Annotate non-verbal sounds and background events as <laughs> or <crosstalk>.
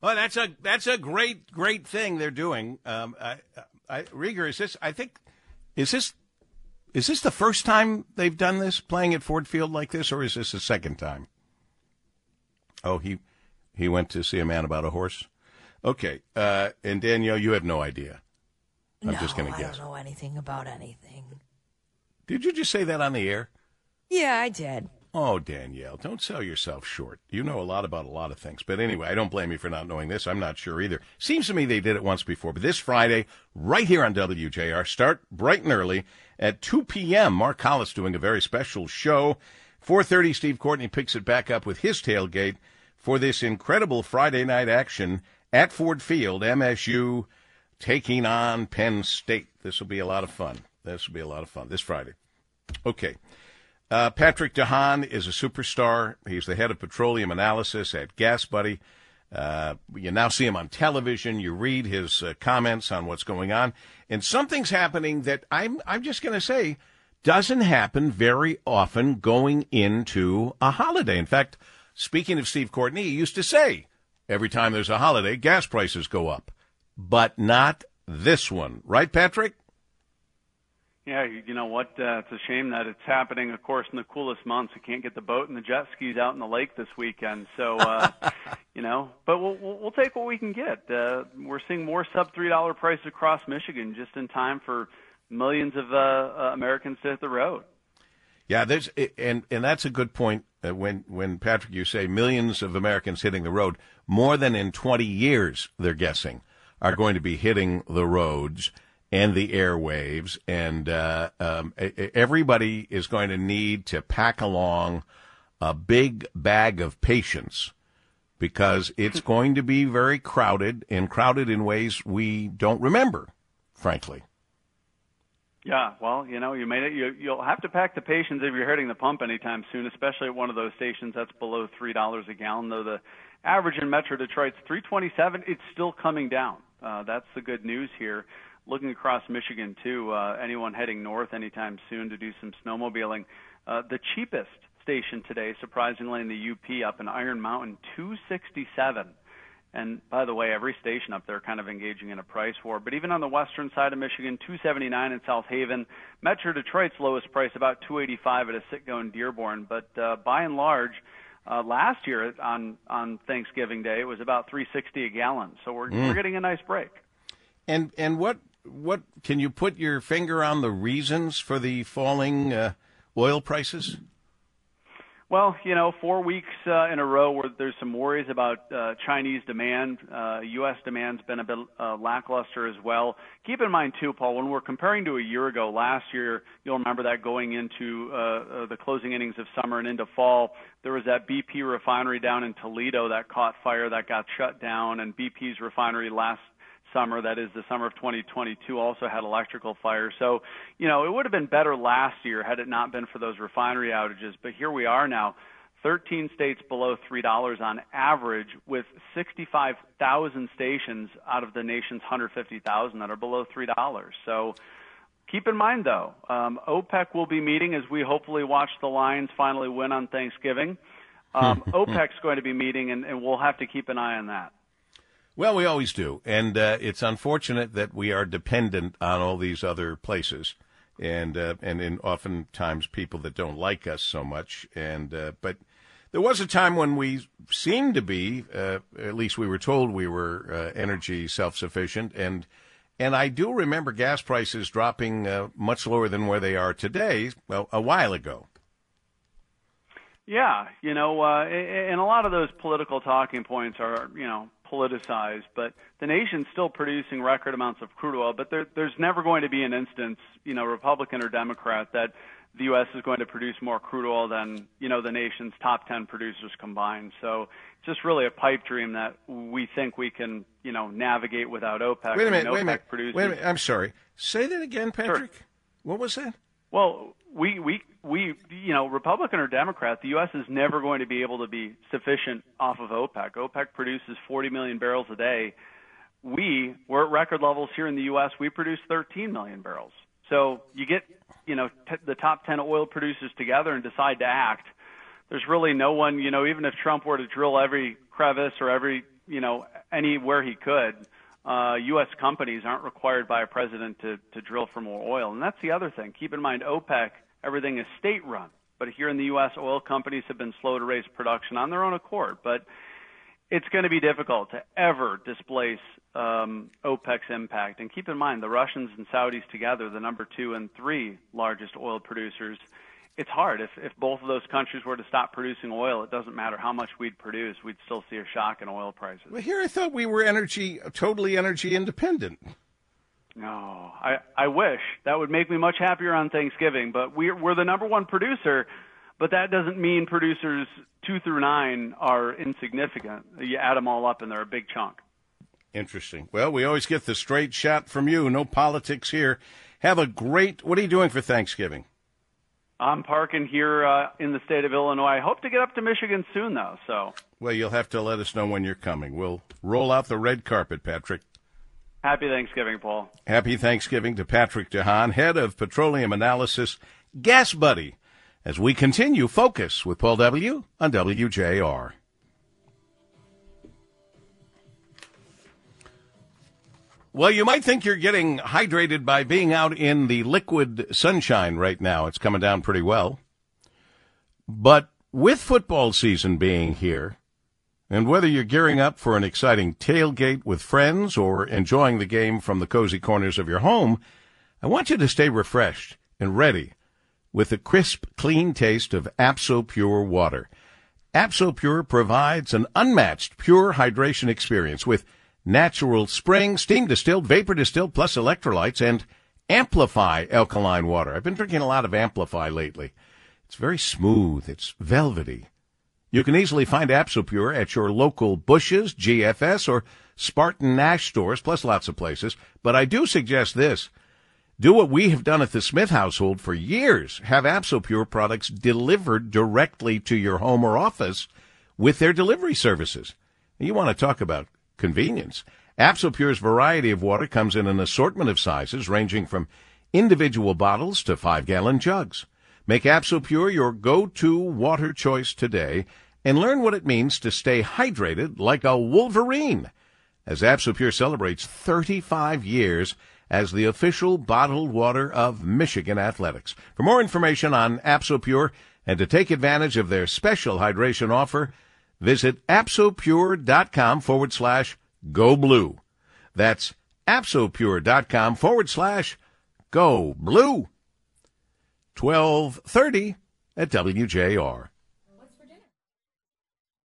Well, that's a that's a great great thing they're doing. Um, I, I, Rieger, is this? I think is this is this the first time they've done this, playing at Ford Field like this, or is this the second time? Oh, he he went to see a man about a horse. Okay, uh, and Danielle, you have no idea. I'm no, just going to guess. I don't know anything about anything. Did you just say that on the air? Yeah, I did. Oh, Danielle, don't sell yourself short. You know a lot about a lot of things. But anyway, I don't blame you for not knowing this. I'm not sure either. Seems to me they did it once before. But this Friday, right here on WJR, start bright and early at 2 p.m. Mark Hollis doing a very special show. 4.30, Steve Courtney picks it back up with his tailgate for this incredible Friday night action at Ford Field, MSU taking on Penn State. This will be a lot of fun. This will be a lot of fun this Friday. Okay. Uh, Patrick DeHaan is a superstar. He's the head of petroleum analysis at Gas Buddy. Uh, you now see him on television. You read his uh, comments on what's going on, and something's happening that I'm I'm just going to say doesn't happen very often going into a holiday. In fact, speaking of Steve Courtney, he used to say every time there's a holiday, gas prices go up, but not this one, right, Patrick? Yeah, you know what? Uh, it's a shame that it's happening, of course, in the coolest months. We can't get the boat and the jet skis out in the lake this weekend. So, uh, <laughs> you know, but we'll, we'll we'll take what we can get. Uh, we're seeing more sub three dollar prices across Michigan just in time for millions of uh, uh, Americans to hit the road. Yeah, there's and and that's a good point. Uh, when when Patrick, you say millions of Americans hitting the road, more than in 20 years, they're guessing, are going to be hitting the roads and the airwaves, and uh, um, everybody is going to need to pack along a big bag of patience because it's going to be very crowded and crowded in ways we don't remember, frankly. Yeah, well, you know, you made it. You, you'll have to pack the patience if you're hitting the pump anytime soon, especially at one of those stations that's below three dollars a gallon. Though the average in Metro Detroit's three twenty-seven, it's still coming down. Uh, that's the good news here. Looking across Michigan too, uh, anyone heading north anytime soon to do some snowmobiling, uh, the cheapest station today, surprisingly, in the UP up in Iron Mountain, two sixty-seven. And by the way, every station up there kind of engaging in a price war. But even on the western side of Michigan, 279 in South Haven. Metro Detroit's lowest price about 285 at a Citgo in Dearborn. But uh, by and large, uh, last year on on Thanksgiving Day it was about 360 a gallon. So we're mm. we're getting a nice break. And and what what can you put your finger on the reasons for the falling uh, oil prices? Well, you know, four weeks uh, in a row where there's some worries about uh, Chinese demand. Uh, U.S. demand's been a bit uh, lackluster as well. Keep in mind too, Paul, when we're comparing to a year ago, last year, you'll remember that going into uh, uh, the closing innings of summer and into fall, there was that BP refinery down in Toledo that caught fire that got shut down, and BP's refinery last summer, that is the summer of 2022, also had electrical fires. So, you know, it would have been better last year had it not been for those refinery outages. But here we are now, 13 states below $3 on average, with 65,000 stations out of the nation's 150,000 that are below $3. So, Keep in mind, though, um, OPEC will be meeting as we hopefully watch the Lions finally win on Thanksgiving. <laughs> Um, OPEC's going to be meeting, and, and we'll have to keep an eye on that. Well, we always do, and uh, it's unfortunate that we are dependent on all these other places, and uh, and in oftentimes people that don't like us so much. And uh, but there was a time when we seemed to be, uh, at least we were told we were uh, energy self sufficient, and and I do remember gas prices dropping uh, much lower than where they are today well, a while ago. Yeah, you know, and a lot of those political talking points are, you know, politicized, but the nation's still producing record amounts of crude oil. But there, there's never going to be an instance, you know, Republican or Democrat, that the U.S. is going to produce more crude oil than you know the nation's top 10 producers combined. So it's just really a pipe dream that we think we can, you know, navigate without OPEC. Wait a minute, wait a minute, wait a minute. I'm sorry. Say that again, Patrick. Sure. What was that? Well, we we we you know Republican or Democrat, the U.S. is never going to be able to be sufficient off of OPEC. OPEC produces 40 million barrels a day. We we're at record levels here in the U.S. We produce 13 million barrels. So you get you know t- the top 10 oil producers together and decide to act. There's really no one you know even if Trump were to drill every crevice or every you know anywhere he could. Uh, U.S. companies aren't required by a president to, to drill for more oil. And that's the other thing. Keep in mind, OPEC, everything is state run. But here in the U.S., oil companies have been slow to raise production on their own accord. But it's going to be difficult to ever displace um, OPEC's impact. And keep in mind, the Russians and Saudis together, the number two and three largest oil producers, it's hard. If if both of those countries were to stop producing oil, it doesn't matter how much we'd produce, we'd still see a shock in oil prices. Well, here I thought we were energy totally energy independent. No, I I wish that would make me much happier on Thanksgiving. But we're we're the number one producer, but that doesn't mean producers two through nine are insignificant. You add them all up, and they're a big chunk. Interesting. Well, we always get the straight shot from you. No politics here. Have a great. What are you doing for Thanksgiving? I'm parking here uh, in the state of Illinois. I hope to get up to Michigan soon, though. So. Well, you'll have to let us know when you're coming. We'll roll out the red carpet, Patrick. Happy Thanksgiving, Paul. Happy Thanksgiving to Patrick DeHaan, head of petroleum analysis, Gas Buddy, as we continue focus with Paul W. on WJR. Well, you might think you're getting hydrated by being out in the liquid sunshine right now. It's coming down pretty well. But with football season being here, and whether you're gearing up for an exciting tailgate with friends or enjoying the game from the cozy corners of your home, I want you to stay refreshed and ready with the crisp, clean taste of AbsoPure water. AbsoPure provides an unmatched pure hydration experience with natural spring, steam distilled, vapor distilled, plus electrolytes, and Amplify alkaline water. I've been drinking a lot of Amplify lately. It's very smooth. It's velvety. You can easily find Absopure at your local Busch's, GFS, or Spartan Nash stores, plus lots of places. But I do suggest this. Do what we have done at the Smith household for years. Have Absopure products delivered directly to your home or office with their delivery services. You want to talk about convenience. Absopure's variety of water comes in an assortment of sizes ranging from individual bottles to five gallon jugs. Make Absopure your go-to water choice today and learn what it means to stay hydrated like a wolverine as Absopure celebrates 35 years as the official bottled water of Michigan Athletics. For more information on Absopure and to take advantage of their special hydration offer, Visit absopure.com forward slash go blue. That's absopure.com forward slash go blue. 1230 at WJR.